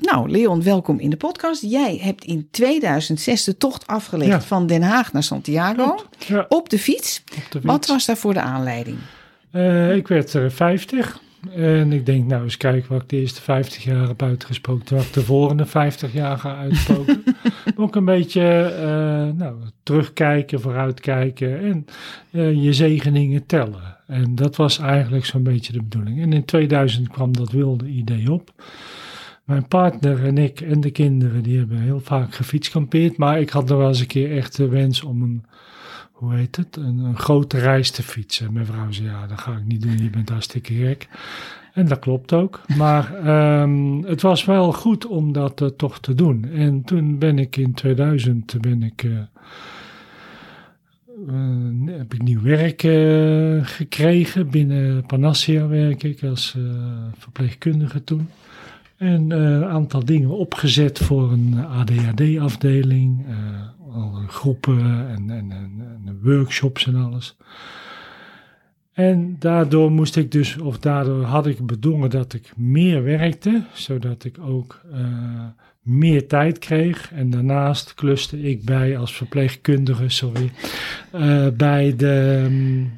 Nou, Leon, welkom in de podcast. Jij hebt in 2006 de tocht afgelegd Ja. van Den Haag naar Santiago Ja, op de fiets. op de fiets. Wat was daarvoor de aanleiding? Eh, ik werd er 50 en ik denk nou eens kijken wat ik de eerste 50 jaar heb uitgesproken. Wat ik de volgende 50 jaar ga uitspoken. Ook een beetje eh, nou, terugkijken, vooruitkijken en eh, je zegeningen tellen. En dat was eigenlijk zo'n beetje de bedoeling. En in 2000 kwam dat wilde idee op. Mijn partner en ik en de kinderen die hebben heel vaak gefietskampeerd. Maar ik had nog wel eens een keer echt de wens om een hoe heet het, een, grote reis te fietsen. Mijn vrouw zei, ja, dat ga ik niet doen, je bent hartstikke gek. En dat klopt ook. Maar ehm, het was wel goed om dat eh, toch te doen. En toen ben ik in 2000, ben ik, eh, eh, heb ik nieuw werk gekregen. Binnen Panacea werk ik als verpleegkundige toen. En eh, een aantal dingen opgezet voor een ADHD-afdeling. eh, al groepen en, en, en, workshops en alles. En daardoor moest ik dus, of daardoor had ik bedongen dat ik meer werkte, zodat ik ook eh, meer tijd kreeg. En daarnaast kluste ik bij als verpleegkundige, sorry, eh, bij de mm,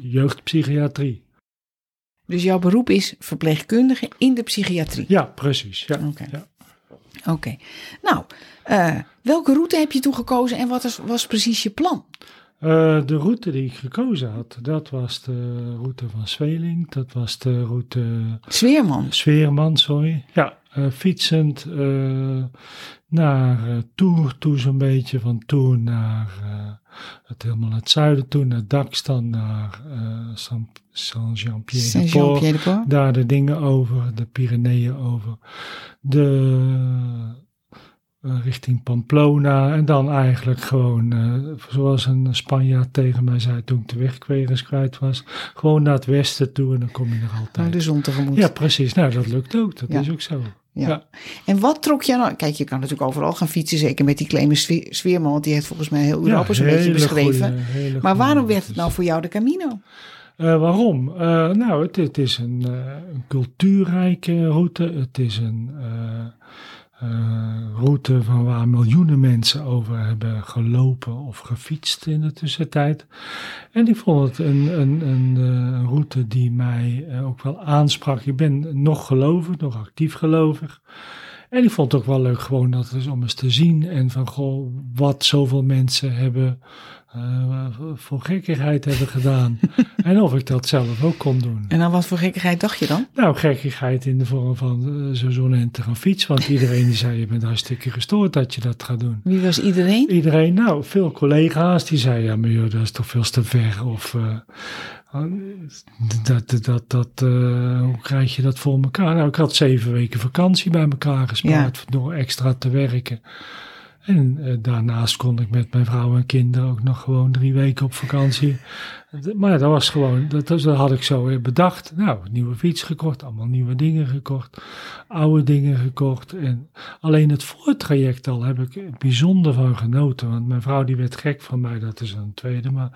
jeugdpsychiatrie. Dus jouw beroep is verpleegkundige in de psychiatrie. Ja, precies. Ja, Oké. ja. Oké. Nou, eh, welke route heb je toen gekozen en wat is, was precies je plan? Eh, de route die ik gekozen had, dat was de route van Zweling. Dat was de route Sfeerman. Sfeerman, sorry. Ja, eh, fietsend eh, naar eh, Tours toe zo'n beetje. Van Tours naar het helemaal het zuiden toe. Naar Dax dan naar Saint- Saint-Jean-Pierre-de-Port. Daar de dingen over, de Pyreneeën over. De richting Pamplona. En dan eigenlijk gewoon, zoals een Spanjaard tegen mij zei toen ik de weg weer eens kwijt was. Gewoon naar het westen toe en dan kom je er altijd. Nou, de zon tegemoet. Ja, precies. Nou, dat lukt ook. Dat Ja. is ook zo. Ja. Ja. En wat trok je nou? Kijk, je kan natuurlijk overal gaan fietsen, zeker met die kleine Sfeer- Sfeerman, want die heeft volgens mij heel Europa zo'n beetje hele beschreven. goeie- maar waarom werd het nou voor jou de Camino? Eh, waarom? Eh, nou, het, het is een, eh, een cultuurrijke route. Het is een route van waar miljoenen mensen over hebben gelopen of gefietst in de tussentijd. En ik vond het een, een, een, eh, route die mij eh, ook wel aansprak. Ik ben nog gelovig, nog actief gelovig. En ik vond het ook wel leuk gewoon dat om eens te zien en van goh, wat zoveel mensen hebben eh, voor gekkigheid hebben gedaan. en of ik dat zelf ook kon doen. En aan wat voor gekkigheid dacht je dan? Nou, gekkigheid in de vorm van eh, zo zo'n ente gaan fiets. Want iedereen die zei, je bent hartstikke gestoord dat je dat gaat doen. Wie was iedereen? Iedereen, nou, veel collega's die zeiden, ja, maar joh, dat is toch veel te ver. Of eh, dat, dat, dat, dat hoe krijg je dat voor elkaar? Nou, ik had zeven weken vakantie bij elkaar gespaard door extra te werken. En eh, daarnaast kon ik met mijn vrouw en kinderen ook nog gewoon drie weken op vakantie. Maar dat was gewoon, dat, had ik zo bedacht. Nou, nieuwe fiets gekocht, allemaal nieuwe dingen gekocht, oude dingen gekocht. En alleen het voortraject al heb ik bijzonder van genoten. Want mijn vrouw die werd gek van mij, dat is een tweede. Maar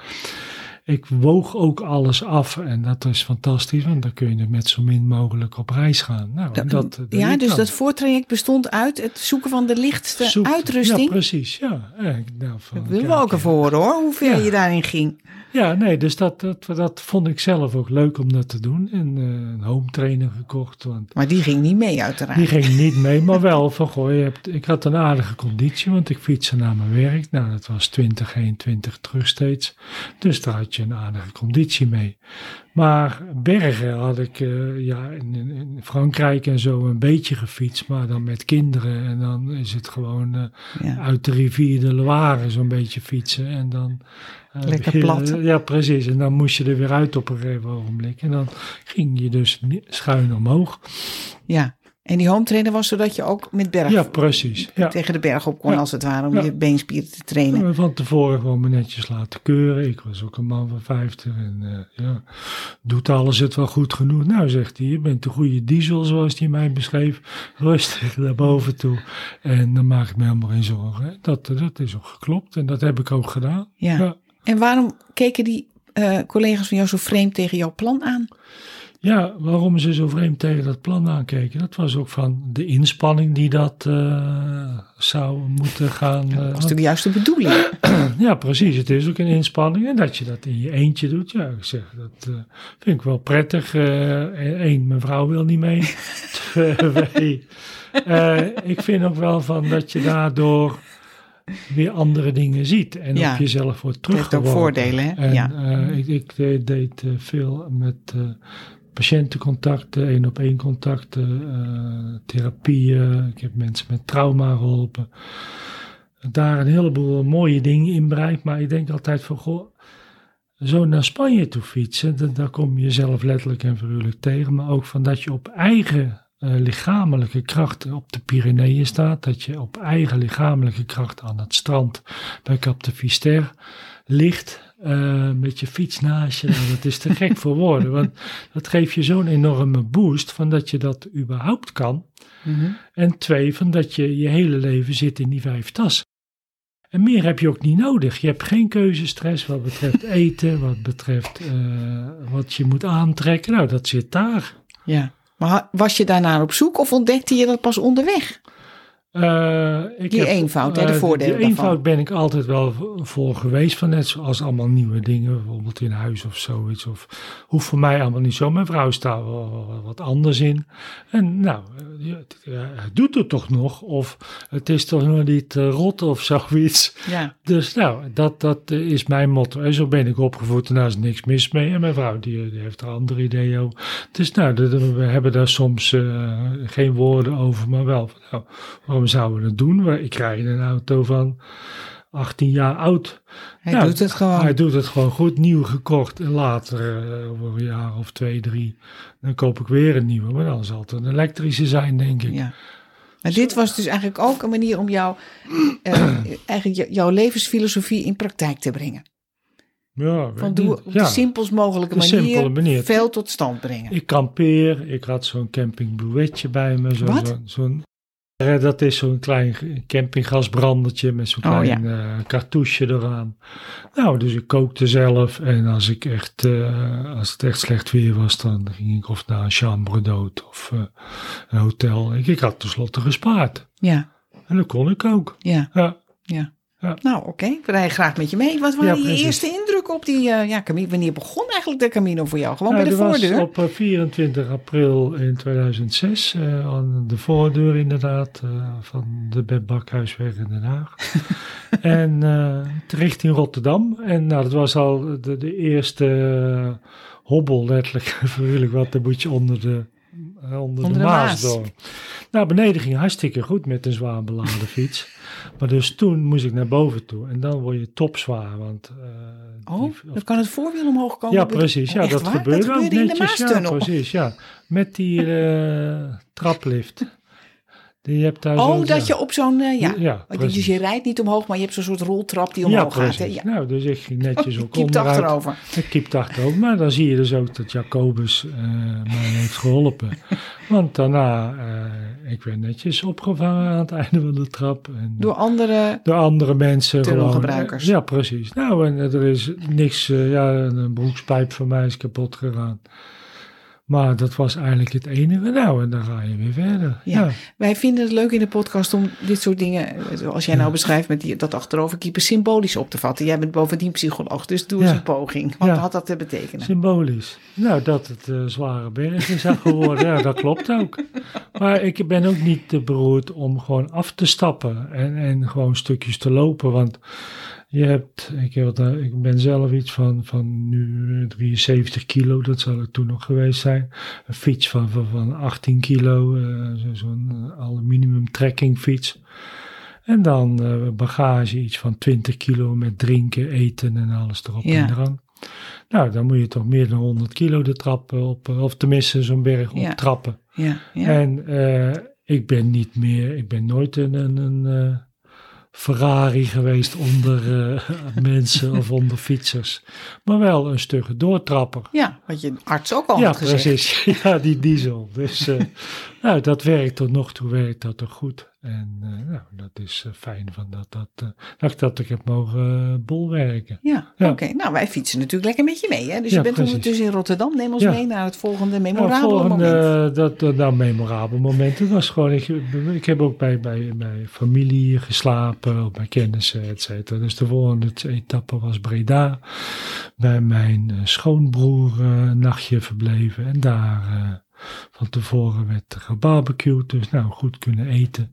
ik woog ook alles af en dat is fantastisch. Want dan kun je met zo min mogelijk op reis gaan. Nou, en dat, dat ja, liep dus dan. dat voortraject bestond uit het zoeken van de lichtste Zoek- uitrusting. Ja, precies. Ja, ik- nou, van, dat willen we ook horen hoor, hoe ver Ja. je daarin ging. Ja, nee, dus dat, dat, dat vond ik zelf ook leuk om dat te doen. En eh, een home trainer gekocht, want Maar die ging niet mee uiteraard. die ging niet mee, maar wel van, goh, je hebt, ik had een aardige conditie, want ik fietste naar mijn werk. Nou, dat was 20, 21 terug steeds. Dus daar had je een aardige conditie mee. Maar bergen had ik eh, ja, in, in- Frankrijk en zo een beetje gefietst, maar dan met kinderen. En dan is het gewoon eh, Ja. uit de rivier de Loire zo'n beetje fietsen. En dan, eh, Lekker plat. Ja, precies. En dan moest je er weer uit op een gegeven ogenblik. En dan ging je dus schuin omhoog. ja. En die home trainer was zodat je ook met berg Ja, precies. Ja. tegen de berg op kon, Ja. als het ware, om Ja. je beenspieren te trainen. En Van tevoren gewoon me netjes laten keuren. Ik was ook een man van 50 en eh, ja, doet alles het wel goed genoeg? Nou, zegt hij, je bent de goede diesel zoals hij mij beschreef. Rustig naar boven toe. En dan maak ik me helemaal geen zorgen. hè. Dat, dat is ook geklopt en dat heb ik ook gedaan. Ja. En waarom keken die eh, collega's van jou zo vreemd tegen jouw plan aan? Ja, waarom ze zo vreemd tegen dat plan aankeken, dat was ook van de inspanning die dat eh, zou moeten gaan. Dat eh, was de juiste bedoeling. ja, precies. Het is ook een inspanning. En dat je dat in je eentje doet, ja, ik zeg, dat eh, vind ik wel prettig. Eén, mijn vrouw wil niet mee. Twee, ik vind ook wel van dat je daardoor weer andere dingen ziet en Ja. op jezelf wordt Het heeft ook teruggeworpen. voordelen, hè? En Ja. ik, ik deed, deed, veel met patiëntencontacten, één op één contacten, eh, therapieën. Ik heb mensen met trauma geholpen. Daar een heleboel mooie dingen in bereikt. Maar ik denk altijd van, goh, zo naar Spanje toe fietsen, da- daar kom je jezelf letterlijk en figuurlijk tegen. Maar ook van dat je op eigen eh, lichamelijke kracht op de Pyreneeën staat. Dat je op eigen lichamelijke kracht aan het strand bij Cap de Fister ligt. Eh, met je fiets naast je. Nou, dat is te gek voor woorden. Want dat geeft je zo'n enorme boost van dat je dat überhaupt kan. Mhm. En twee, van dat je je hele leven zit in die vijf tassen. En meer heb je ook niet nodig. Je hebt geen keuzestress wat betreft eten, wat betreft eh, wat je moet aantrekken. Nou, dat zit daar. Ja. Maar was je daarnaar op zoek of ontdekte je dat pas onderweg? Eh, ik Die eenvoud, hè, de eh, voordelen Die daarvan. eenvoud ben ik altijd wel voor geweest. Van net zoals allemaal nieuwe dingen, bijvoorbeeld in huis of zoiets. Of hoeft voor mij allemaal niet zo. Mijn vrouw staat wel, wat anders in. En nou, het, doet het toch nog. Of het is toch nog niet eh, rot of zoiets. Ja. Dus nou, dat, dat is mijn motto. En zo ben ik opgevoed en daar is niks mis mee. En mijn vrouw die, die heeft er andere ideeën over. Dus nou, we hebben daar soms geen woorden over, maar wel van, nou, waarom zouden we dat doen? Ik in een auto van 18 jaar oud. Hij Nou, doet het gewoon. Hij doet het gewoon goed, nieuw gekocht. En later, eh, over een jaar of twee, drie, dan koop ik weer een nieuwe. Maar dan zal het een elektrische zijn, denk ik. Ja. Maar dit was dus eigenlijk ook een manier om jou, eh, eigenlijk jouw levensfilosofie in praktijk te brengen. Ja, Van doe op ja. de simpelst mogelijke De manier, simpele manier. veel tot stand brengen. Ik kampeer. Ik had zo'n camping bij me. Zo, Wat? zo- zo'n, dat is zo'n klein campinggasbrandertje met zo'n Oh, klein eh, cartouche eraan. Nou, dus ik kookte zelf. En als, ik echt, eh, als het echt slecht weer was, dan ging ik of naar een chambre d'hôte of eh, een hotel. Ik, ik had tenslotte gespaard. Ja, En dat kon ik ook. ja, Ja. ja. Ja. Nou, oké. Ik rij graag met je mee. Wat waren Ja, je eerste indrukken op die uh, ja? Wanneer begon eigenlijk de Camino voor jou? Gewoon Nou, bij de dat voordeur? was op eh, 24 april in 2006 eh, aan de voordeur inderdaad eh, van de Beb Bakhuisweg in Den Haag. en eh richting Rotterdam. En nou, dat was al de, de eerste eh, hobbel letterlijk, figuurlijk wat, dan moet je onder de, eh, onder Onder de, de Maas door. Nou, beneden ging hartstikke goed met een zwaar beladen fiets. Maar dus toen moest ik naar boven toe. En dan word je topzwaar, want... eh, Oh, die- dan kan het voorwiel omhoog komen. ja, precies. Ja, dat gebeurde, dat ook gebeurde netjes. Ja, precies. Ja. Met die eh, traplift. Die hebt daar Oh, zo, dat ja. je op zo'n, eh, ja. Ja. Dus je rijdt niet omhoog, maar je hebt zo'n soort roltrap die ja, omhoog gaat. Hè? Ja. Nou, dus ik ging netjes Je ook kiept onderuit. achterover. Ik kiept achterover. Maar dan zie je dus ook dat Jacobus eh, mij heeft geholpen. Want daarna, eh, ik werd netjes opgevangen aan het einde van de trap. En, Door andere... door andere mensen. Tunnelgebruikers. Ja, precies. Nou, en er is niks, ja, een broekspijp van mij is kapot gegaan. Maar dat was eigenlijk het enige. Nou, en dan ga je weer verder. Ja. Ja, Wij vinden het leuk in de podcast om dit soort dingen, zoals jij nou beschrijft met die, dat achteroverkiepen, symbolisch op te vatten. Jij bent bovendien psycholoog, dus doe eens Ja. een poging. Wat had dat te betekenen? symbolisch. Nou, dat het eh, zware berg is geworden, ja, dat klopt ook. Maar ik ben ook niet te beroerd om gewoon af te stappen en, en gewoon stukjes te lopen. Want je hebt, ik, heb, eh, ik ben zelf iets van, van nu 73 kilo, dat zal het toen nog geweest zijn. Een fiets van, van, van 18 kilo, eh, zo- zo'n eh, aluminium trekkingfiets. En dan eh, bagage iets van 20 kilo met drinken, eten en alles erop Ja. en eraan. Nou, dan moet je toch meer dan 100 kilo de trap op, eh, of tenminste zo'n berg Ja. op trappen. Ja, ja. En eh, ik ben niet meer, ik ben nooit een, een, een eh, Ferrari geweest onder eh, mensen of onder fietsers. Maar wel een stugge doortrapper. ja, wat je arts ook al ja, had gezegd. precies. Ja, die diesel. Dus eh, nou, dat werkt tot nog toe, werkt dat toch goed. En eh, nou, dat is eh, fijn van dat, dat, eh, dat, ik dat ik heb mogen bolwerken. Ja, Ja. oké. Nou, wij fietsen natuurlijk lekker met je mee. Hè? Dus Ja, je bent precies. ondertussen in Rotterdam. Neem ons Ja. mee naar het volgende Nou, memorabele volgende, moment. Dat, dat, nou, memorabel moment. Het was gewoon, ik, ik heb ook bij, bij, bij familie geslapen, bij kennissen, et cetera. Dus de volgende etappe was Breda. Bij mijn schoonbroer een nachtje verbleven. En daar van tevoren werd er gebarbecued. Dus nou, goed kunnen eten.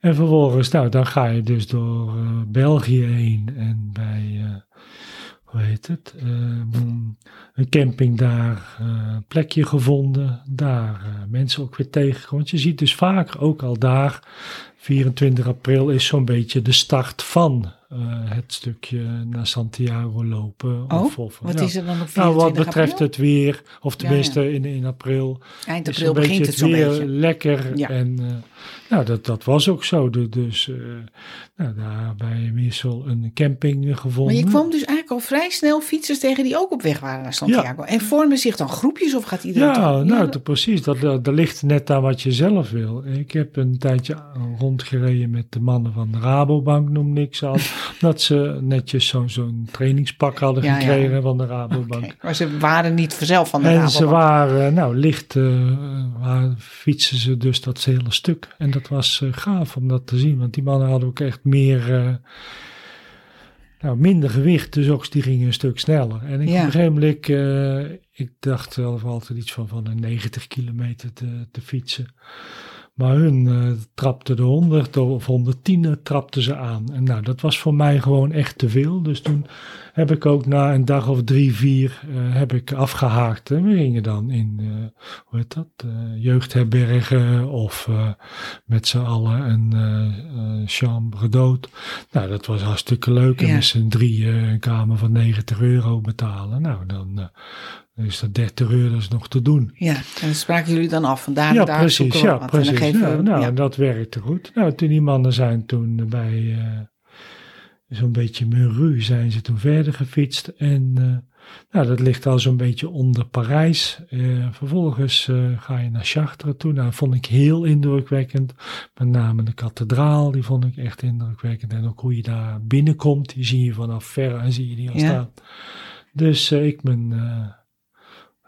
En vervolgens, nou, dan ga je dus door eh, België heen. En bij, eh, hoe heet het? Eh, een camping daar, een plekje gevonden. Daar mensen ook weer tegengekomen. Want je ziet dus vaak ook al daar, 24 april is zo'n beetje de start van het stukje naar Santiago lopen. Oh, of, of, Wat ja. is er dan op 24 Nou, wat betreft april? het weer, of Ja, tenminste In, in april, Eind is april een beetje begint het zo'n weer beetje. lekker. En eh, nou, dat, dat was ook zo. Du- Dus eh, nou, daar een camping gevonden. Maar je kwam dus eigenlijk al vrij snel fietsers tegen die ook op weg waren naar Santiago. En vormen zich dan groepjes of gaat iedereen... Ja, toch- nou, dat- precies. Dat, dat, dat ligt net aan wat je zelf wil. Ik heb een tijdje rondgereden met de mannen van de Rabobank, noem niks aan. Dat ze netjes zo'n zo'n trainingspak hadden Ja, ja. gekregen van de Rabobank. Maar ze waren niet vanzelf van de En Rabobank. ze waren, nou, licht waar fietsen ze dus dat hele stuk. En dat was eh, gaaf om dat te zien, want die mannen hadden ook echt meer, eh, nou, minder gewicht, dus ook die gingen een stuk sneller. En ik Ja. op een gegeven moment, ik dacht zelf altijd iets van, van een 90 kilometer te, te fietsen. Maar hun eh trapten de 100 of 110 trapten ze aan. En nou, dat was voor mij gewoon echt te veel. Dus toen heb ik ook na een dag of drie, vier eh, heb ik afgehaakt. En we gingen dan in, eh, hoe heet dat, eh, jeugdherbergen of eh, met z'n allen een eh, eh, chambre d'hôte. Nou, dat was hartstikke leuk. En Ja. met z'n drie eh, een kamer van 90 euro betalen. Nou, dan is dat 30 euro is nog te doen. Ja, en dan spraken jullie dan af. Van daar en Ja, daar precies. Ja, wat. En dan precies. geven Nou, nou, ja. dat werkte goed. Nou, toen die mannen zijn toen bij eh, zo'n beetje Meru zijn ze toen verder gefietst. En eh, nou, dat ligt al zo'n beetje onder Parijs. Eh, vervolgens ga je naar Chartres toe. Nou, dat vond ik heel indrukwekkend. Met name de kathedraal, die vond ik echt indrukwekkend. En ook hoe je daar binnenkomt, die zie je vanaf ver en zie je die al staan. Dus ik ben...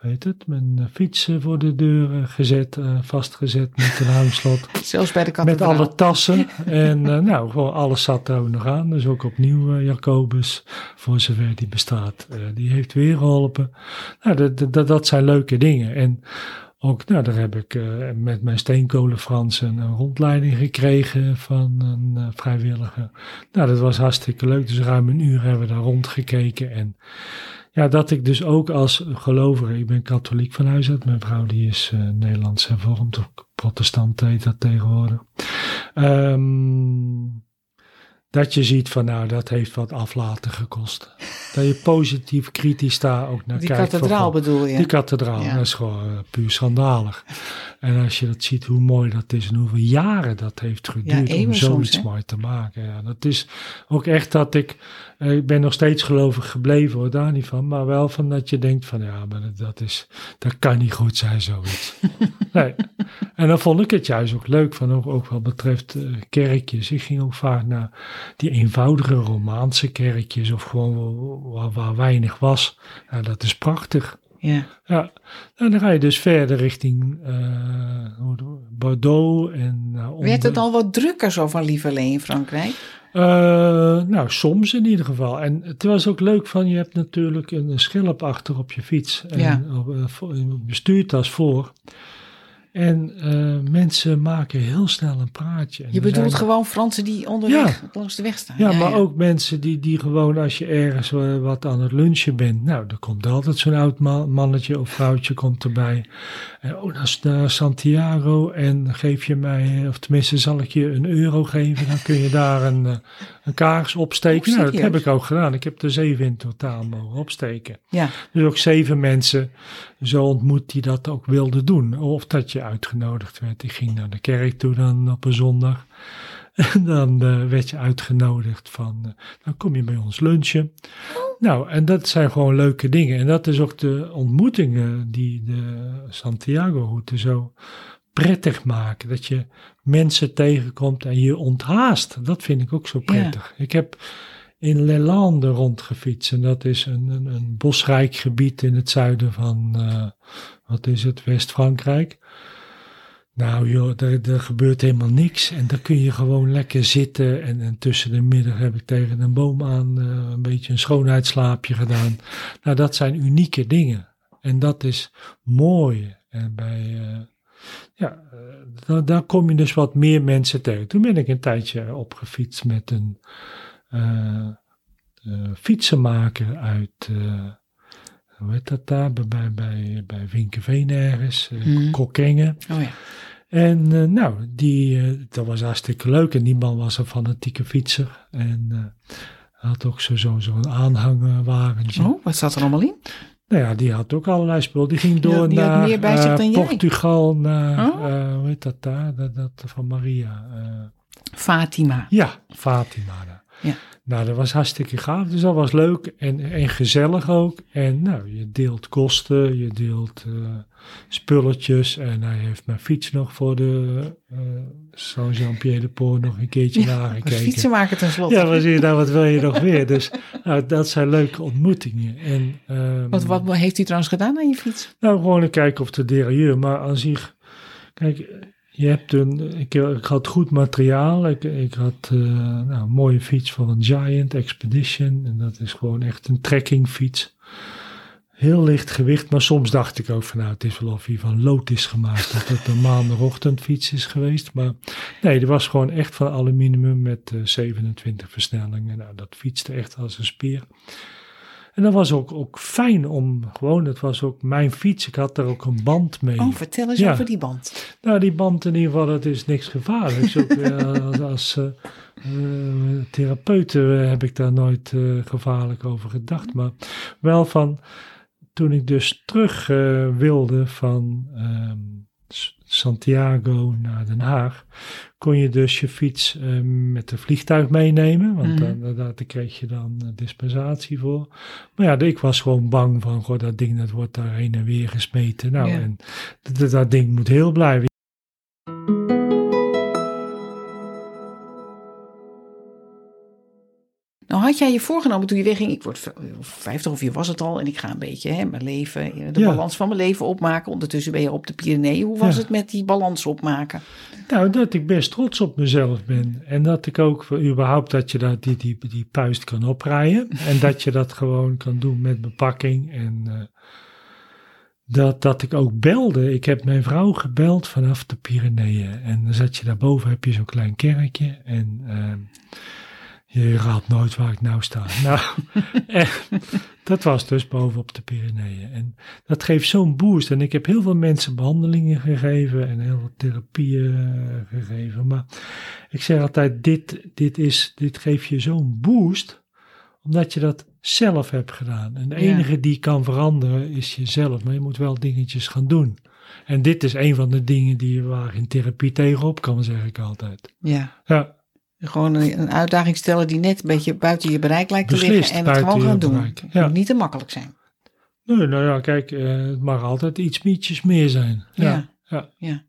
heet het, mijn eh, fiets voor de deur gezet, eh, vastgezet met een hangslot. Zelfs bij de met kathedraal. alle tassen. En eh, nou, gewoon alles zat er nog aan. Dus ook opnieuw Jacobus, voor zover die bestaat. die heeft weer geholpen. Nou, dat, dat, dat zijn leuke dingen. En ook, nou, daar heb ik met mijn steenkolenfransen een rondleiding gekregen van een vrijwilliger. Nou, dat was hartstikke leuk. Dus ruim een uur hebben we daar rondgekeken. En ja, dat ik dus ook als gelovige, ik ben katholiek van huis uit. Mijn vrouw die is eh, Nederlands hervormd, of protestant heet dat tegenwoordig. Ehm, dat je ziet van nou, dat heeft wat aflaten gekost. Dat je positief kritisch daar ook naar Die kijkt. van, kathedraal bedoel je? die kathedraal, Ja. dat is gewoon eh, puur schandalig. En als je dat ziet, hoe mooi dat is en hoeveel jaren dat heeft geduurd om zoiets soms, mooi te maken. Ja, dat is ook echt dat ik, ik ben nog steeds gelovig gebleven hoor, daar niet van. Maar wel van dat je denkt van ja, maar dat, is, dat kan niet goed zijn zoiets. nee. En dan vond ik het juist ook leuk van ook, ook wat betreft eh, kerkjes. Ik ging ook vaak naar die eenvoudige Romaanse kerkjes of gewoon waar, waar weinig was. Ja, dat is prachtig. Ja. Ja, en dan ga je dus verder richting eh, Bordeaux en onder- Werd het al wat drukker zo van Lieverlee in Frankrijk? Eh, nou, soms in ieder geval. En het was ook leuk van, je hebt natuurlijk een, schilp achter op je fiets. En Ja. op, eh, bestuurtas voor. En eh, mensen maken heel snel een praatje. En Je bedoelt zijn- gewoon Fransen die onderweg langs de weg staan. Ja, maar ook mensen die, die gewoon als je ergens eh, wat aan het lunchen bent. Nou, er komt altijd zo'n oud ma- mannetje of vrouwtje komt erbij. En, oh, naar, naar Santiago en geef je mij, eh, of tenminste zal ik je een euro geven. Dan kun je daar een, eh, een kaars opsteken. Nou, dat heb ik ook gedaan. Ik heb er zeven in totaal mogen opsteken. Ja, Dus ook zeven mensen zo ontmoet die dat ook wilden doen. Of dat je uitgenodigd werd. Ik ging naar de kerk toe dan op een zondag. En dan eh, werd je uitgenodigd van, eh, dan kom je bij ons lunchen. Nou, en dat zijn gewoon leuke dingen. En dat is ook de ontmoetingen die de Santiago-route zo prettig maken. Dat je mensen tegenkomt en je onthaast. Dat vind ik ook zo prettig. Ik heb in Lelande rondgefietst. En dat is een, een, een bosrijk gebied in het zuiden van, uh, wat is het, West-Frankrijk. Nou joh, er, gebeurt helemaal niks. En dan kun je gewoon lekker zitten. En, en tussen de middag heb ik tegen een boom aan uh, een beetje een schoonheidsslaapje gedaan. Nou, dat zijn unieke dingen. En dat is mooi. En bij, uh, ja, uh, daar kom je dus wat meer mensen tegen. Toen ben ik een tijdje opgefietst met een fietsenmaker uit hoe heet dat daar, bij, bij, bij Vinkeveen ergens, uh, mm. Kokkengen. Oh ja. En uh, nou, die, uh, dat was hartstikke leuk. En die man was een fanatieke fietser. En had ook zo'n zo, zo aanhangwagentje. Oh, wat zat er allemaal in? Nou ja, die had ook allerlei spul. Die ging door die naar meer bij zich dan Portugal, naar, Oh. hoe heet dat daar, dat, dat van Maria. Fatima. ja, Fatima. Ja. Nou, dat was hartstikke gaaf. Dus dat was leuk en, en gezellig ook. En nou, je deelt kosten, je deelt uh, spulletjes. En hij heeft mijn fiets nog voor de uh, Saint-Jean-Pierre de nog een keertje Ja, nagekeken. fietsenmaker tenslotte. Ja, wat, zie je, nou, wat wil je nog weer? Dus nou, dat zijn leuke ontmoetingen. En, ehm, Wat, wat heeft u trouwens gedaan aan je fiets? nou, gewoon een kijken of de derailleur. Maar aan zich, kijk, je hebt een, ik, ik had goed materiaal. Ik, ik had uh, nou, een mooie fiets van een Giant Expedition. En dat is gewoon echt een trekkingfiets. Heel licht gewicht, maar soms dacht ik ook van nou, het is wel of hij van lood is gemaakt. dat het een maandagochtendfiets is geweest. Maar nee, die was gewoon echt van aluminium met uh, 27 versnellingen. Nou, dat fietste echt als een spier. En dat was ook, ook fijn om gewoon, het was ook mijn fiets. Ik had daar ook een band mee. Oh, vertel eens Ja. over die band. Nou, die band in ieder geval, dat is niks gevaarlijks. Ook, eh, als als eh, eh, therapeut heb ik daar nooit gevaarlijk over gedacht. Maar wel van, toen ik dus terug wilde van ehm, Santiago naar Den Haag, kon je dus je fiets eh, met een vliegtuig meenemen. Want Mhm. dan, daar, daar kreeg je dan eh, dispensatie voor. Maar ja, ik was gewoon bang van, goh, dat ding dat wordt daar heen en weer gesmeten. Nou, Ja. en dat, dat ding moet heel blijven. Nou had jij je voorgenomen toen je wegging, ik word v- 50 of je was het al en ik ga een beetje hè, mijn leven, eh, de Ja. balans van mijn leven opmaken. Ondertussen ben je op de Pyreneeën. Hoe was Ja. het met die balans opmaken? Nou, dat ik best trots op mezelf ben. En dat ik ook überhaupt dat je dat, die, die, die puist kan oprijden. en dat je dat gewoon kan doen met bepakking. En eh, dat, dat ik ook belde. Ik heb mijn vrouw gebeld vanaf de Pyreneeën. En dan zat je daarboven, heb je zo'n klein kerkje. En ehm, je raadt nooit waar ik nou sta. nou, en dat was dus bovenop de Pyreneeën. En dat geeft zo'n boost. En ik heb heel veel mensen behandelingen gegeven en heel veel therapieën eh, gegeven. Maar ik zeg altijd, dit, dit, is, dit geeft je zo'n boost, omdat je dat zelf hebt gedaan. En de Ja. enige die kan veranderen is jezelf. Maar je moet wel dingetjes gaan doen. En dit is een van de dingen die je waar in therapie tegenop kan, zeg ik altijd. Ja, Ja, gewoon een, een uitdaging stellen die net een beetje buiten je bereik lijkt te liggen en het gewoon gaan doen. Het ja. moet niet te makkelijk zijn. nee, nou ja, kijk, eh, het mag altijd iets mietjes meer zijn. Ja, Ja. ja.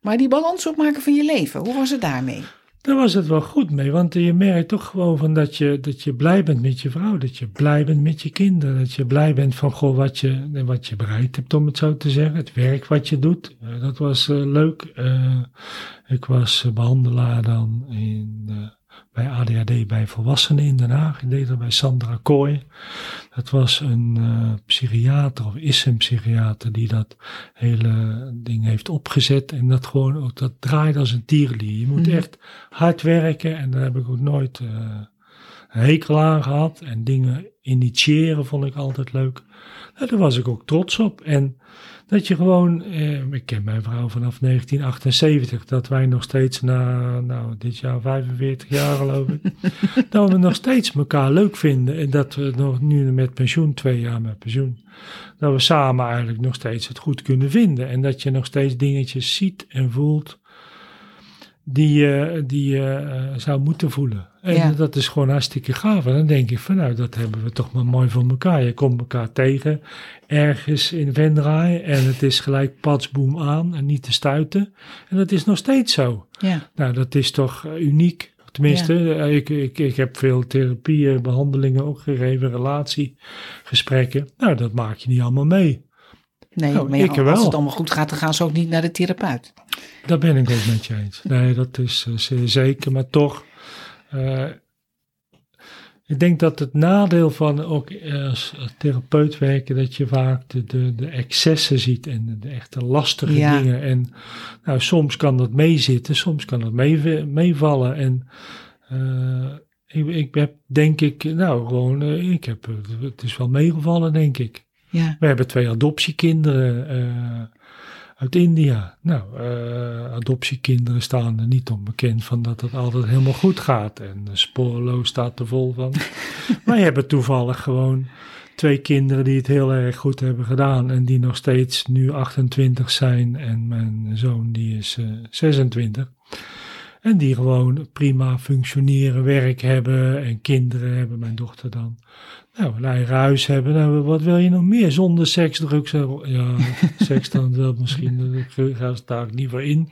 Maar die balans opmaken van je leven, hoe was het daarmee? Daar was het wel goed mee, want je merkt toch gewoon van dat je, dat je blij bent met je vrouw, dat je blij bent met je kinderen, dat je blij bent van goh, wat, je, wat je bereikt hebt, om het zo te zeggen. Het werk wat je doet, eh, dat was eh, leuk. Eh, ik was eh, behandelaar dan in, bij ADHD bij volwassenen in Den Haag. Ik deed dat bij Sandra Kooi. Dat was een eh, psychiater, of is een psychiater, die dat hele ding heeft opgezet. En dat gewoon ook, dat draait als een tierenlier. Je moet Mhm. echt hard werken. En daar heb ik ook nooit eh, een hekel aan gehad. En dingen initiëren vond ik altijd leuk. Nou, daar was ik ook trots op. En dat je gewoon, eh, ik ken mijn vrouw vanaf 1978, dat wij nog steeds na, nou, dit jaar 45 jaar geloof ik, dat we nog steeds elkaar leuk vinden. En dat we nog nu met pensioen, twee jaar met pensioen, dat we samen eigenlijk nog steeds het goed kunnen vinden. En dat je nog steeds dingetjes ziet en voelt die je, die je eh, zou moeten voelen. En Ja. dat is gewoon hartstikke gaaf. En dan denk ik van nou, dat hebben we toch maar mooi voor elkaar. Je komt elkaar tegen ergens in Vendraai en het is gelijk patsboom aan en niet te stuiten. En dat is nog steeds zo. Ja, Nou, dat is toch eh, uniek. Tenminste, eh, ik, ik, ik heb veel therapieën, behandelingen ook gegeven, relatiegesprekken. Nou, dat maak je niet allemaal mee. nee, Nou, maar ja, ik als wel. het allemaal goed gaat, dan gaan ze ook niet naar de therapeut. Daar ben ik ook met je eens. Nee, dat is eh, zeker. Maar toch, eh, ik denk dat het nadeel van ook eh, als therapeut werken, dat je vaak de, de, de excessen ziet en de, de echte lastige Ja. dingen. En nou, soms kan dat meezitten, soms kan dat mee, meevallen. En eh, ik, ik heb denk ik, nou gewoon, ik heb, het is wel meegevallen denk ik. Ja, We hebben twee adoptiekinderen eh, uit India. Nou, eh, adoptiekinderen staan er niet onbekend van dat het altijd helemaal goed gaat. En spoorloos staat er vol van. Wij hebben toevallig gewoon twee kinderen die het heel erg goed hebben gedaan. En die nog steeds nu 28 zijn. En mijn zoon die is eh, 26. En die gewoon prima functioneren, werk hebben en kinderen hebben, mijn dochter dan. Nou, een eigen huis hebben. Nou, wat wil je nog meer? Zonder seks, drugs en... Ja, seks dan wel misschien. Daar ga ik daar niet voor in.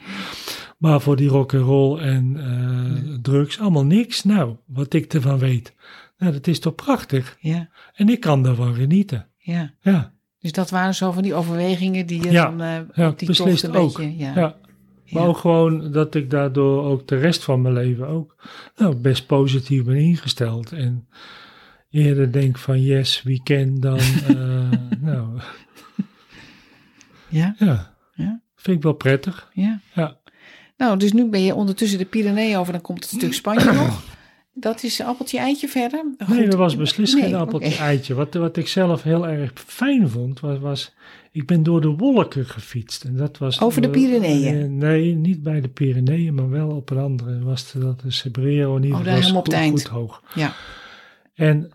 Maar voor die rock and roll en eh, drugs, allemaal niks. Nou, wat ik ervan weet. Nou, dat is toch prachtig. ja, En ik kan daarvan genieten. ja. Ja, Dus dat waren zo van die overwegingen die je Ja, dan eh, ja die beslist een ook. beetje... Ja, ja. Maar ook gewoon dat ik daardoor ook de rest van mijn leven ook nou, best positief ben ingesteld. En eerder denk van yes, we can dan... eh, nou, ja, ja. Ja. Vind ik wel prettig. ja. Ja. Nou, dus nu ben je ondertussen de Pyreneeën over, dan komt het stuk Spanje nog. Dat is appeltje eitje verder. Nee, dat was beslist Nee, geen appeltje oké. eitje. Wat, wat ik zelf heel erg fijn vond, was, was... Ik ben door de wolken gefietst. En dat was, Over de Pyreneeën? eh, nee, niet bij de Pyreneeën, maar wel op een andere. Was dat de Cebrero in ieder Oh, daar was helemaal op goed, het eind. goed hoog. Ja, En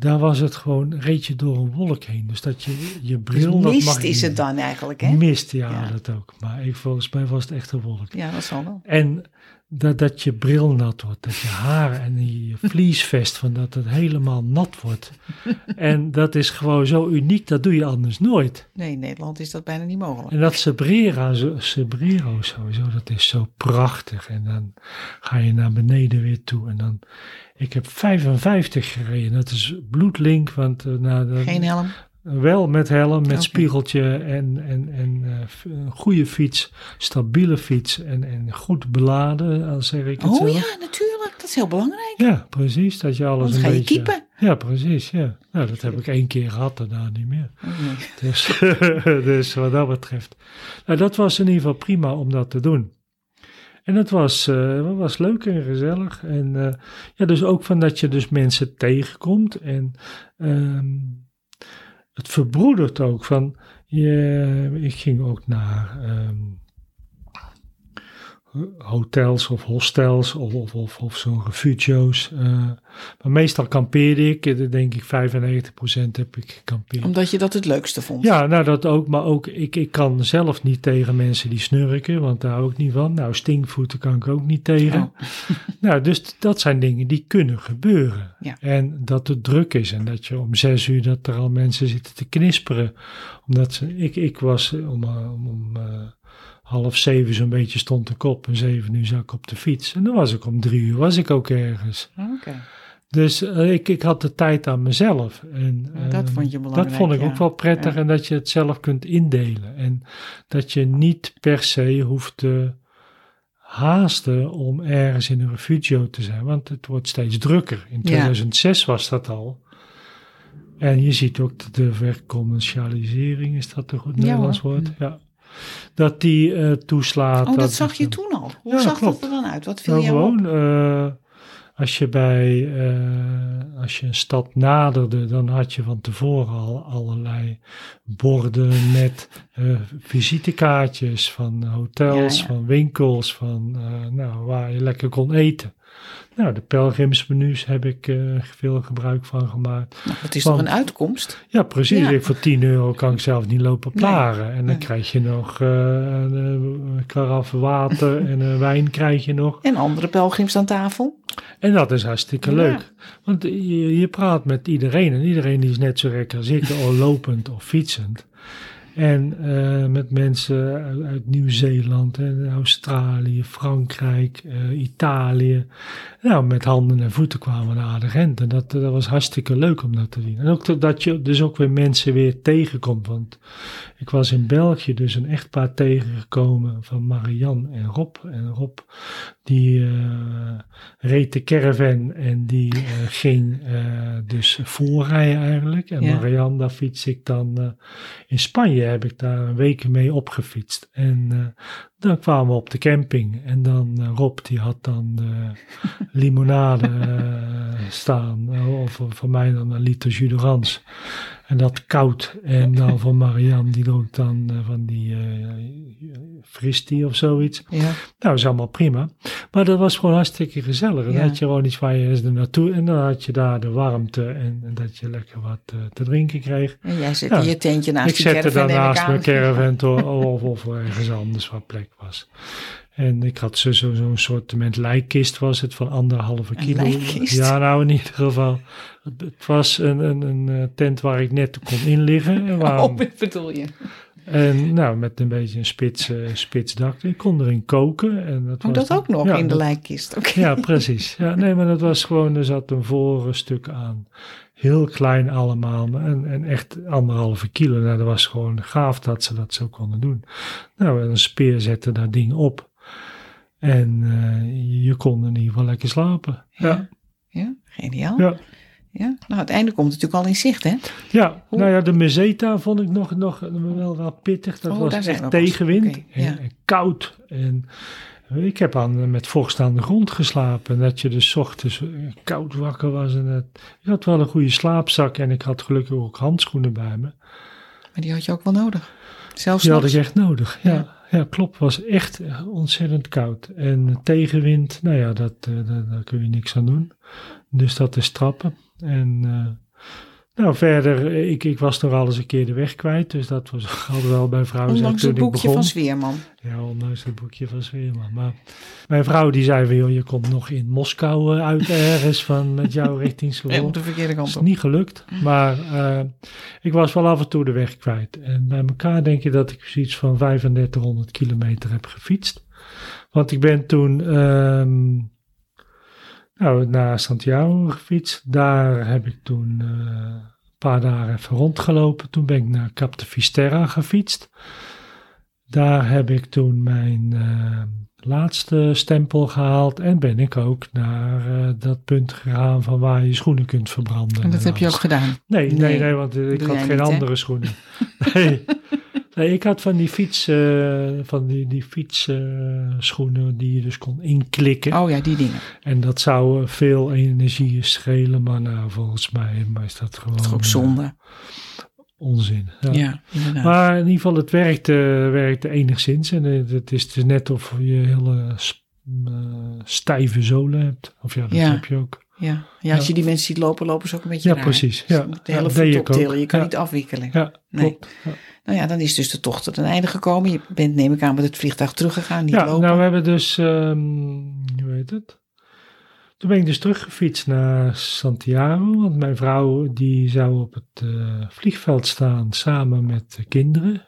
daar was het gewoon, reed je door een wolk heen. Dus dat je, je dus bril... dat mist mag is het dan eigenlijk, hè? Mist, ja, Ja. dat ook. Maar ik, volgens mij was het echt een wolk. Ja, dat zal wel. En dat, dat je bril nat wordt, dat je haar en je vliesvest, van dat het helemaal nat wordt. en dat is gewoon zo uniek, dat doe je anders nooit. Nee, in Nederland is dat bijna niet mogelijk. En dat Cebrera, zo- Cebrero sowieso, dat is zo prachtig. En dan ga je naar beneden weer toe. En dan, ik heb 55 gereden, dat is bloedlink, want uh, nou, Geen helm? Wel met helm, met spiegeltje en, en, en eh, een goede fiets, stabiele fiets en, en goed beladen, als zeg ik het Oh zelf. ja, natuurlijk. Dat is heel belangrijk. Ja, precies, dat je alles een ga je beetje... kiepen. Ja, precies, ja. Nou, dat heb ik één keer gehad, daarna niet meer. Oh, nee. Dus, dus wat dat betreft. Nou, dat was in ieder geval prima om dat te doen. En het was, eh, was leuk en gezellig. En eh, ja, dus ook van dat je dus mensen tegenkomt. En ehm, het verbroedert ook van, je, ik ging ook naar ehm, hotels of hostels of, of, of, of zo'n refugio's. eh, maar meestal kampeerde ik. Eh, Denk ik 95% heb ik gekampeerd. Omdat je dat het leukste vond. Ja, nou dat ook. Maar ook, ik, ik kan zelf niet tegen mensen die snurken, want daar hou ik niet van. Nou, stinkvoeten kan ik ook niet tegen. Oh. Nou, dus dat zijn dingen die kunnen gebeuren. Ja. En dat het druk is en dat je om zes uur dat er al mensen zitten te knisperen. Omdat ze, ik, ik was eh, om, om, om half zeven zo'n beetje stond de kop en zeven uur zat ik op de fiets. En dan was ik om drie uur, was ik ook ergens. Oké. Dus eh, ik, ik had de tijd aan mezelf. En, dat eh, vond je belangrijk, Dat vond ik ja. ook wel prettig Ja. en dat je het zelf kunt indelen. En dat je niet per se hoeft te haasten om ergens in een refugio te zijn. Want het wordt steeds drukker. In 2006 was dat al. En je ziet ook dat de vercommercialisering, is dat een goed Nederlands woord? Ja. Dat die eh, toeslaat. Oh, dat zag je toen al. Hoe Ja, zag klopt. dat er dan uit? Wat viel nou, jou gewoon, eh, als je bij, eh, als je een stad naderde, dan had je van tevoren al allerlei borden met visitekaartjes van hotels, Ja, ja. van winkels, van, nou, waar je lekker kon eten. Nou, de pelgrimsmenu's heb ik eh, veel gebruik van gemaakt. Nou, dat is Want- toch een uitkomst? Ja, precies. Ja. Ik, voor 10 euro kan ik zelf niet lopen Nee. plaren. En dan krijg je nog eh, een, een karaf water en een wijn krijg je nog. En andere pelgrims aan tafel? En dat is hartstikke Ja. leuk. Want je, je praat met iedereen en iedereen die is net zo lekker als ik, of lopend of fietsend. En eh, met mensen uit, Nieuw-Zeeland en Australië, Frankrijk, eh, Italië. Nou, met handen en voeten kwamen we naar de Gent. En dat, dat was hartstikke leuk om dat te zien. En ook dat- dat je dus ook weer mensen weer tegenkomt. Want ik was in België dus een echtpaar tegengekomen van Marianne en Rob. En Rob die eh, reed de caravan en die eh, ging eh, dus voorrijden eigenlijk. En Ja. Marianne, daar fiets ik dan in Spanje, heb ik daar een week mee opgefietst. En dan kwamen we op de camping en dan Rob die had dan de limonade staan. eh, Of voor mij dan een liter jus d'orange. En dat koud. En dan voor Marianne die dronk dan eh, van die eh fristie of zoiets. Ja. Nou, is allemaal prima. Maar dat was gewoon hartstikke gezellig. En Ja. dan had je gewoon iets waar je eens naartoe. En dan had je daar de warmte en, en dat je lekker wat eh, te drinken kreeg. En jij zette Ja. je tentje naast ik die zette caravan, daar neem ik naast mijn caravan of, of ergens anders waar plek was. En ik had zo- zo- zo'n soort lijkkist was het van anderhalve kilo. Ja, nou in ieder geval. Het, was een, een, een eh, tent waar ik net kon inliggen. En, waar, Oh, bedoel je? en nou, met een beetje een spits, eh, spits dak. Ik kon erin koken. En dat Oh, was dat ook nog ja, in de lijkkist. Ja, precies. Ja, nee, maar dat was gewoon, er zat een voorstuk aan. Heel klein allemaal. En, en echt anderhalve kilo. Nou, dat was gewoon gaaf dat ze dat zo konden doen. Nou, en een speer zette dat ding op. En eh, je kon in ieder geval lekker slapen. Ja, Ja, geniaal. Ja. ja. Nou, het einde komt natuurlijk al in zicht, hè? ja. Hoe- nou ja, de meseta vond ik nog, nog wel, wel pittig. Dat Oh, was echt tegenwind en, ja. en koud. En ik heb aan met vocht aan de grond geslapen. En dat je dus ochtends eh, koud wakker was. En het, ik had wel een goede slaapzak. En ik had gelukkig ook handschoenen bij me. Maar die had je ook wel nodig. Zelfs Die had ik echt nodig. Ja, Ja. Ja. klopt. was echt eh, ontzettend koud. En tegenwind, nou ja, dat, eh, daar, kun je niks aan doen. Dus dat is trappen. En eh, nou, verder, eh, ik, ik was nog al eens een keer de weg kwijt. Dus dat was altijd wel bij vrouwen Ondanks toen het boekje begon. van Zweerman. Ja, ondanks het boekje van Zweerman. Maar mijn vrouw die zei joh, je komt nog in Moskou eh, uit ergens van met jou richting Ja, Schiphol. op de verkeerde Dat kant is op. niet gelukt, maar eh, ik was wel af en toe de weg kwijt. En bij elkaar denk je dat ik zoiets van 3500 kilometer heb gefietst. Want ik ben toen ehm, nou, naar Santiago gefietst. Daar heb ik toen eh, een paar dagen even rondgelopen. Toen ben ik naar Cap de Fisterra gefietst. Daar heb ik toen mijn eh, laatste stempel gehaald. En ben ik ook naar eh, dat punt gegaan van waar je schoenen kunt verbranden. En dat heb je ook alles. gedaan. Nee, nee, Nee, nee, want eh, ik doe had geen niet, andere schoenen. nee. nee, ik had van die fiets, eh, van die, die fietsschoenen die je dus kon inklikken. Oh ja, die dingen. En dat zou veel energie schelen, maar nou, volgens mij is dat gewoon Dat is ook zonde. Onzin. Ja. Maar in ieder geval, het werkte, werkte enigszins. En eh, het is dus net of je hele eh, stijve zolen hebt. Of ja, dat Ja. heb je ook. ja. ja, als je die mensen ziet lopen, lopen ze ook een beetje Ja, raar. precies. Ja. moeten De hele voet optillen. Je kan niet afwikkelen. Ja, Nee. Nou ja, dan is dus de tocht tot een einde gekomen. Je bent, neem ik aan, met het vliegtuig teruggegaan. Niet Ja, lopen. nou we hebben dus, ehm hoe heet het? Toen ben ik dus teruggefietst naar Santiago, want mijn vrouw die zou op het eh, vliegveld staan samen met de kinderen.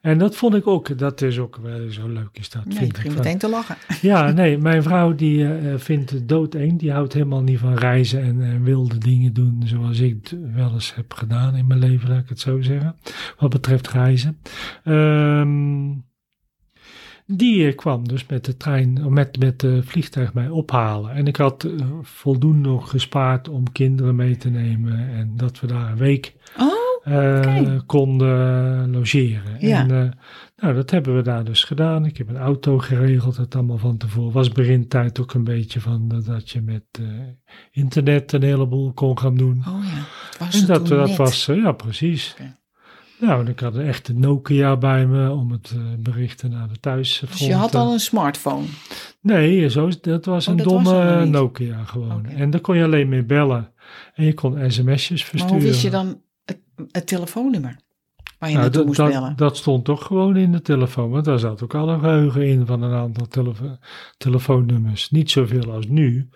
En dat vond ik ook, dat is ook wel zo leuk is dat, nee, vind ik. meteen te lachen. Ja, nee, mijn vrouw die eh, vindt het doodeng, die houdt helemaal niet van reizen en, en wilde dingen doen zoals ik wel eens heb gedaan in mijn leven, laat ik het zo zeggen, wat betreft reizen. Ehm die eh, kwam dus met de trein, of met, met de vliegtuig mij ophalen. En ik had eh, voldoende nog gespaard om kinderen mee te nemen. En dat we daar een week Oh, eh, konden logeren. Ja. En nou, dat hebben we daar dus gedaan. Ik heb een auto geregeld, het allemaal van tevoren. Was begintijd ook een beetje van dat je met internet een heleboel kon gaan doen. oh ja. Was En dat, dat net. was, ja precies. Nou, ik had een echte Nokia bij me om het eh, berichten naar de thuisfront. Dus je had al een smartphone. Nee, zo, is- dat was Oh, een dat domme. Nokia gewoon. En daar kon je alleen mee bellen. En je kon sms'jes Maar versturen. hoe wist je dan het, het telefoonnummer waar je Nou, naartoe moest dat, bellen? dat stond toch gewoon in de telefoon. Want daar zat ook al een geheugen in van een aantal telefo- telefoonnummers. Niet zoveel als nu.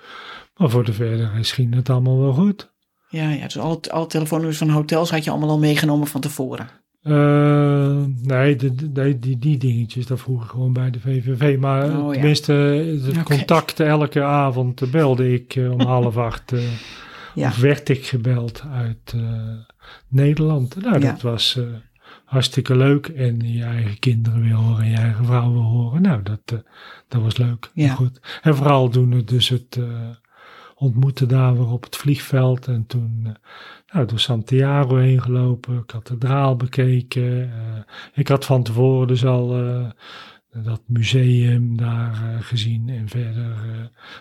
Maar voor de verder ging het allemaal wel goed. Ja, ja, dus alle, alle telefoonnummers van hotels had je allemaal al meegenomen van tevoren. Eh, nee, de, die, die dingetjes, dat vroeg ik gewoon bij de VVV. Maar eh, Oh, ja. tenminste, het Oké. contact elke avond belde ik eh, om half acht. eh, Ja. Of werd ik gebeld uit eh, Nederland. Nou, Ja. dat was eh, hartstikke leuk. En je eigen kinderen weer horen en je eigen vrouw weer horen. Nou, dat, eh, dat was leuk. Ja. Goed. En vooral toen het dus het ontmoeten daar weer op het vliegveld. En toen eh, nou, door Santiago heen gelopen. Kathedraal bekeken. eh, ik had van tevoren dus al... eh, dat museum daar gezien en verder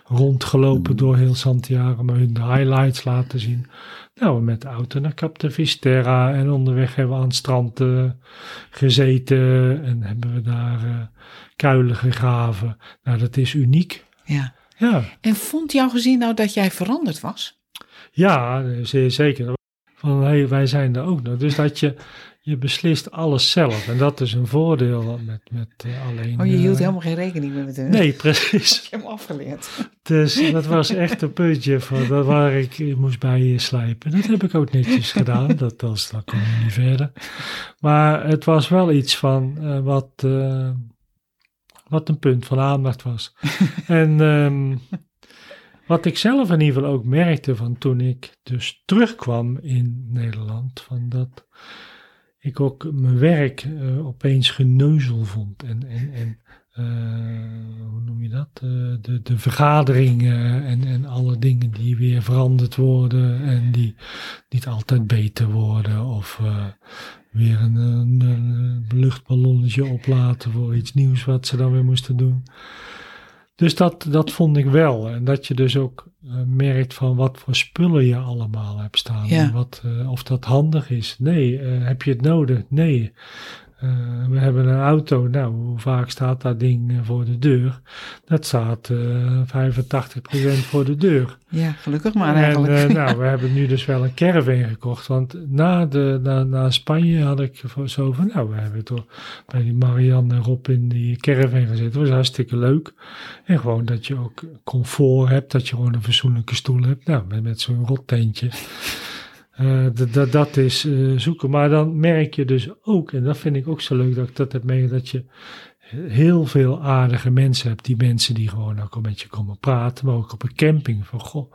rondgelopen door heel Santiago, maar hun de highlights laten zien. Nou, met de auto naar Cap de en onderweg hebben we aan het strand gezeten en hebben we daar kuilen gegraven. Nou, dat is uniek. ja. Ja, En vond jouw gezin nou dat jij veranderd was? ja zeer zeker. Van, hey, wij zijn er ook nog. Dus dat je, je beslist alles zelf. En dat is een voordeel met, met eh, alleen... Oh, je hield eh, helemaal geen rekening meer met hun. Nee, precies. Ik heb hem afgeleerd. Dus dat was echt een puntje van, dat waar ik moest bij slijpen. Dat heb ik ook netjes gedaan. Dat dan kon je niet verder. Maar het was wel iets van eh, wat, wat een punt van aandacht was. en ehm, wat ik zelf in ieder geval ook merkte van toen ik dus terugkwam in Nederland, van dat ik ook mijn werk eh, opeens geneuzel vond. En, en, en eh, hoe noem je dat? Eh, de, de vergaderingen en, en alle dingen die weer veranderd worden en die niet altijd beter worden. Of weer een, een, een luchtballonnetje oplaten voor iets nieuws wat ze dan weer moesten doen. Dus dat, dat vond ik wel. En dat je dus ook eh, merkt van wat voor spullen je allemaal hebt staan. Ja. En Wat, eh, of dat handig is. Nee. Eh, heb je het nodig? Nee. Eh, we hebben een auto. Nou, hoe vaak staat dat ding eh, voor de deur? Dat staat eh 85% voor de deur. Ja, gelukkig maar en eigenlijk. eh, nou, we hebben nu dus wel een caravan gekocht. Want na, de, na, na Spanje had ik zo van, nou, we hebben toch bij die Marianne en Rob in die caravan gezeten. Dat was hartstikke leuk. En gewoon dat je ook comfort hebt, dat je gewoon een fatsoenlijke stoel hebt. Nou, met, met zo'n rottentje. Dat- dat- dat is eh, zoeken. Maar dan merk je dus ook, en dat vind ik ook zo leuk dat ik dat heb meegemaakt, dat je heel veel aardige mensen hebt. Die mensen die gewoon ook een beetje komen praten, maar ook op een camping. Van goh,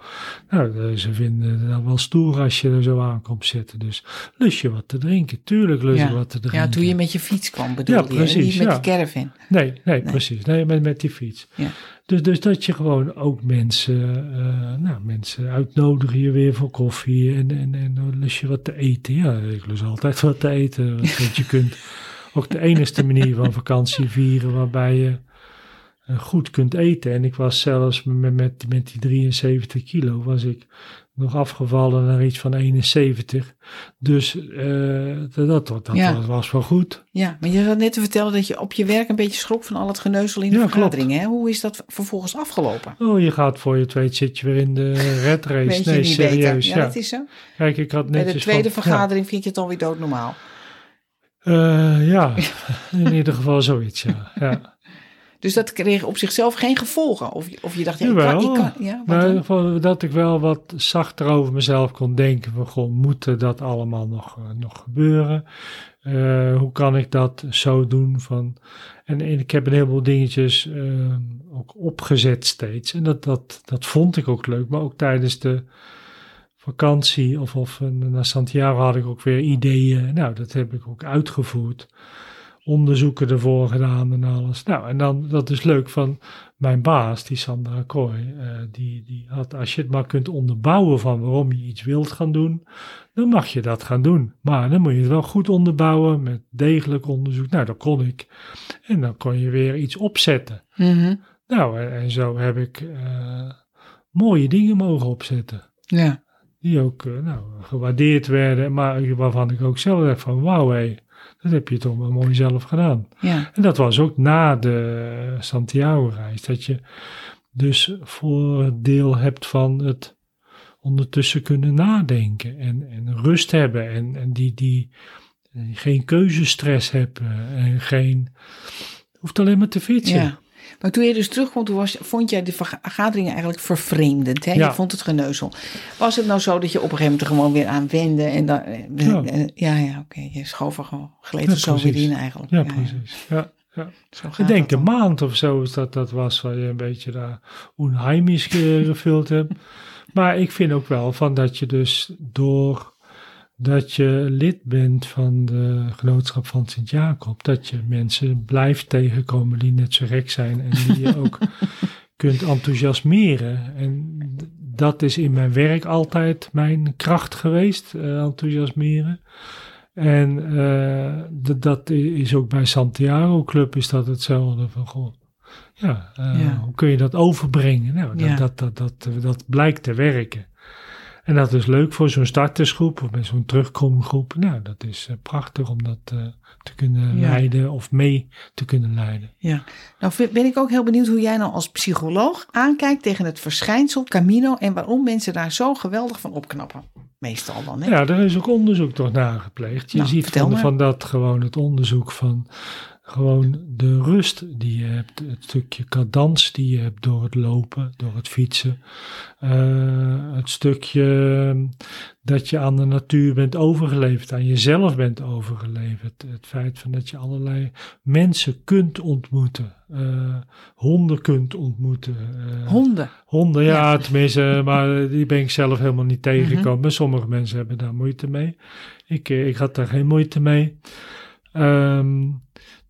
nou, eh, ze vinden het dan wel stoer als je er zo aan komt zitten. Dus lust je wat te drinken? Tuurlijk lust je Ja. wat te drinken. ja, toen je met je fiets kwam bedoel Ja, je. precies, niet met ja. die caravan. Nee, nee, precies. Nee, met, met die fiets. Ja. Dus, dus dat je gewoon ook mensen, eh, nou, mensen uitnodigen je weer voor koffie en, en, en dan lust je wat te eten. Ja, ik lust altijd wat te eten. Want je kunt ook de enige manier van vakantie vieren waarbij je eh, goed kunt eten. En ik was zelfs met, met, met die 73 kilo was ik nog afgevallen naar iets van 71. Dus eh, dat, dat, dat Ja. was, wel goed. Ja, maar je zat net te vertellen dat je op je werk een beetje schrok van al het geneuzel in de Ja, klopt. vergaderingen. Hè? Hoe is dat vervolgens afgelopen? Oh, je gaat voor je het weet zit je weer in de red race. Nee, serieus. Ja, Ja, dat is zo. Kijk, ik had Bij netjes de tweede van- vergadering vind je het alweer doodnormaal. Ja, Eh, ja, in ieder geval zoiets, ja. ja. Dus dat kreeg op zichzelf geen gevolgen. Of, je- of je dacht, ja, ik Jawel. kan, ik kan, ja, Maar in ieder geval dat ik wel wat zachter over mezelf kon denken. Van, goh, moet dat allemaal nog, eh, nog gebeuren? Eh, hoe kan ik dat zo doen? Van, en, en ik heb een heleboel dingetjes eh, ook opgezet steeds. En dat, dat, dat vond ik ook leuk. Maar ook tijdens de vakantie of, of eh, naar Santiago had ik ook weer ideeën. Nou, dat heb ik ook uitgevoerd. Onderzoeken ervoor gedaan en alles. Nou, en dan, dat is leuk van mijn baas, die Sandra Kooi, eh, die, die had, als je het maar kunt onderbouwen van waarom je iets wilt gaan doen, dan mag je dat gaan doen. Maar dan moet je het wel goed onderbouwen met degelijk onderzoek. Nou, dat kon ik. En dan kon je weer iets opzetten. Mhm. Nou, en, en zo heb ik eh, mooie dingen mogen opzetten. Ja. Die ook eh, nou, gewaardeerd werden, maar waarvan ik ook zelf dacht van wauw hé, dat heb je toch wel mooi zelf gedaan. Ja, En dat was ook na de Santiago-reis, dat je dus voordeel hebt van het ondertussen kunnen nadenken en, en rust hebben en, en die, die eh, geen keuzestress hebben en geen, hoeft alleen maar te fietsen. ja. Maar toen je dus terugkwam, toen was, vond jij de vergaderingen eigenlijk vervreemdend. Hè? Ja. Je vond het geneuzel. Was het nou zo dat je op een gegeven moment er gewoon weer aan wende? En dan, eh, Ja. eh, ja, ja, oké. Je schoof er gewoon, gleed er zo weer in eigenlijk. Ja, precies. Ja, ja. Ik denk een maand of zo is dat dat was waar je een beetje daar onheimisch ge- gevuld hebt. Maar ik vind ook wel van dat je dus door dat je lid bent van de genootschap van Sint-Jacob, dat je mensen blijft tegenkomen die net zo gek zijn en die je ook kunt enthousiasmeren. En dat is in mijn werk altijd mijn kracht geweest, eh, enthousiasmeren. En eh, dat is ook bij Santiago Club is dat hetzelfde van goh. Ja, eh, Ja. hoe kun je dat overbrengen? Nou, dat, Ja. dat, dat, dat, dat blijkt te werken. En dat is leuk voor zo'n startersgroep of met zo'n terugkomgroep. Nou, dat is eh, prachtig om dat eh, te kunnen Ja. leiden of mee te kunnen leiden. Ja, nou ben ik ook heel benieuwd hoe jij nou als psycholoog aankijkt tegen het verschijnsel Camino en waarom mensen daar zo geweldig van opknappen. Meestal dan, hè? Ja, daar is ook onderzoek toch naar gepleegd. Je Nou, ziet van, van dat gewoon het onderzoek van gewoon de rust die je hebt, het stukje cadans die je hebt door het lopen, door het fietsen, eh, het stukje ehm, dat je aan de natuur bent overgeleverd, aan jezelf bent overgeleverd, het feit van dat je allerlei mensen kunt ontmoeten, eh, honden kunt ontmoeten, eh, Honden. Honden, ja, Ja. tenminste, maar die ben ik zelf helemaal niet tegengekomen. Sommige mensen hebben daar moeite mee. Ik, ik had daar geen moeite mee. Ehm,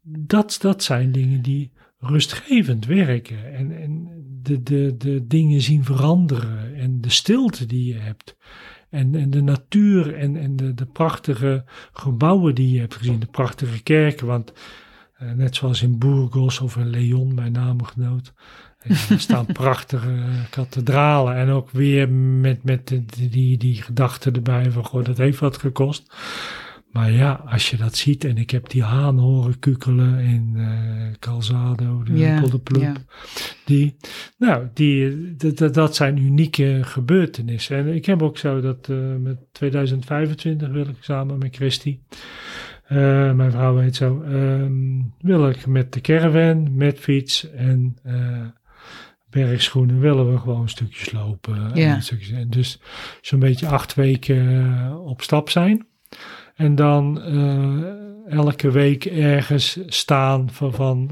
dat, dat zijn dingen die rustgevend werken en, en de, de, de dingen zien veranderen en de stilte die je hebt. En, en de natuur en, en de, de prachtige gebouwen die je hebt gezien, de prachtige kerken. Want eh, net zoals in Burgos of in Leon, mijn naamgenoot, eh, er staan prachtige kathedralen. En ook weer met, met die, die gedachte erbij van, goh, dat heeft wat gekost. Maar ja, als je dat ziet, en ik heb die haan horen kukelen in eh Calzado, de Ja, Polderploep. ja. Die, nou, die, dat- zijn unieke gebeurtenissen. En ik heb ook zo dat eh, met 2025 wil ik samen met Christy, eh, mijn vrouw heet zo, ehm, wil ik met de caravan, met fiets en bergschoenen willen we gewoon stukjes lopen. En, stukjes, en dus zo'n beetje acht weken op stap zijn. En dan eh, elke week ergens staan van, van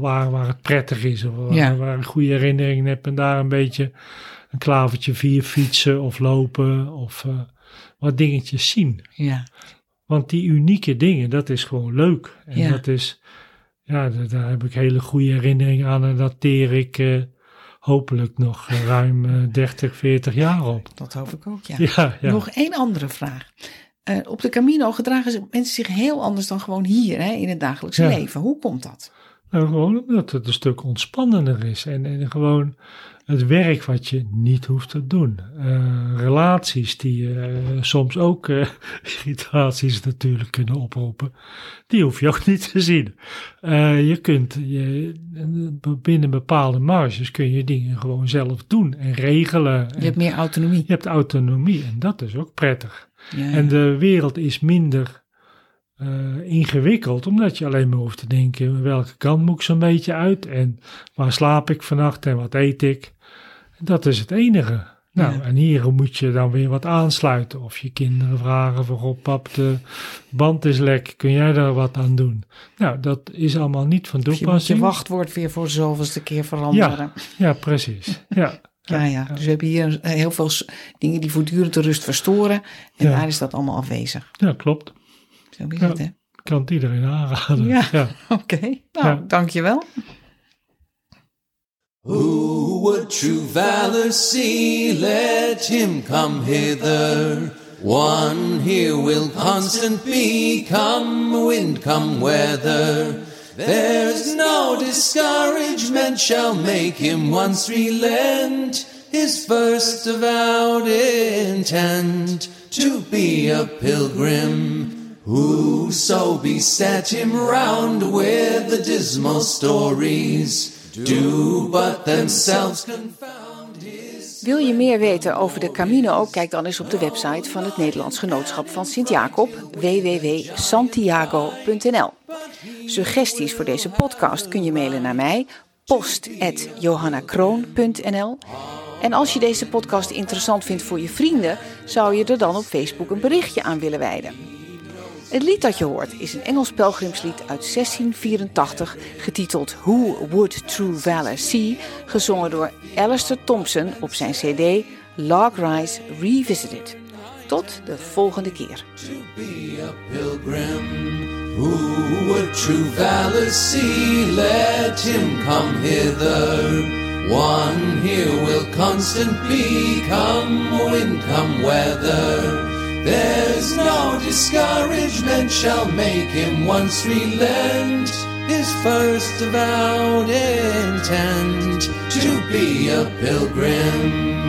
waar, waar het prettig is. Of waar, Ja. waar ik goede herinneringen heb. En daar een beetje een klavertje via fietsen of lopen. Of eh, wat dingetjes zien. Ja, Want die unieke dingen, dat is gewoon leuk. En Ja. dat is, ja, daar, heb ik hele goede herinneringen aan. En dat teer ik eh, hopelijk nog ruim eh, 30, 40 jaar op. dat hoop ik ook, ja. Ja, ja. Nog één andere vraag. Eh, op de Camino gedragen ze- mensen zich heel anders dan gewoon hier hè, in het dagelijkse Ja. leven. Hoe komt dat? Nou, gewoon omdat het een stuk ontspannender is. En, en gewoon het werk wat je niet hoeft te doen. Eh, relaties die eh, soms ook eh, irritaties natuurlijk kunnen oproepen. Die hoef je ook niet te zien. Je kunt je, binnen bepaalde marges kun je dingen gewoon zelf doen en regelen. Je hebt meer autonomie. je hebt autonomie en dat is ook prettig. Ja, En de wereld is minder ingewikkeld, omdat je alleen maar hoeft te denken: welke kant moet ik zo'n beetje uit en waar slaap ik vannacht en wat eet ik. Dat is het enige. Nou, Ja. en hier moet je dan weer wat aansluiten. Of je kinderen vragen van, goh pap, de band is lek, kun jij daar wat aan doen? Nou, dat is allemaal niet van Of je moet je toepassing. wachtwoord weer voor zoveelste keer veranderen. Ja, precies. Ja, Ja, ja. Dus we hebben hier eh, heel veel dingen die voortdurend de rust verstoren. En daar is dat allemaal afwezig. ja klopt. Zo is het, hè? Kan het iedereen aanraden. Ja. ja. Oké. Nou, Ja. dankjewel. Who would true valor see? Let him come hither. One here will constant be, come wind, come weather. There's no discouragement shall make him once relent. his first avowed intent to be a pilgrim. Whoso beset him round with the dismal stories confound. Wil je meer weten over de Camino? Kijk dan eens op de website van het Nederlands Genootschap van Sint-Jacob, www.santiago.nl. Suggesties voor deze podcast kun je mailen naar mij, post.johannakroon.nl. En als je deze podcast interessant vindt voor je vrienden, zou je er dan op Facebook een berichtje aan willen wijden. Het lied dat je hoort is een Engels pelgrimslied uit 1684, getiteld Who Would True Valor See, gezongen door Alistair Thompson op zijn CD Log Rise Revisited. Tot de volgende keer. to be a pilgrim. Who would true valor see? Let him come hither. One here will constant be, come wind, come weather. There's no discouragement shall make him once relent his first avowed intent to be a pilgrim.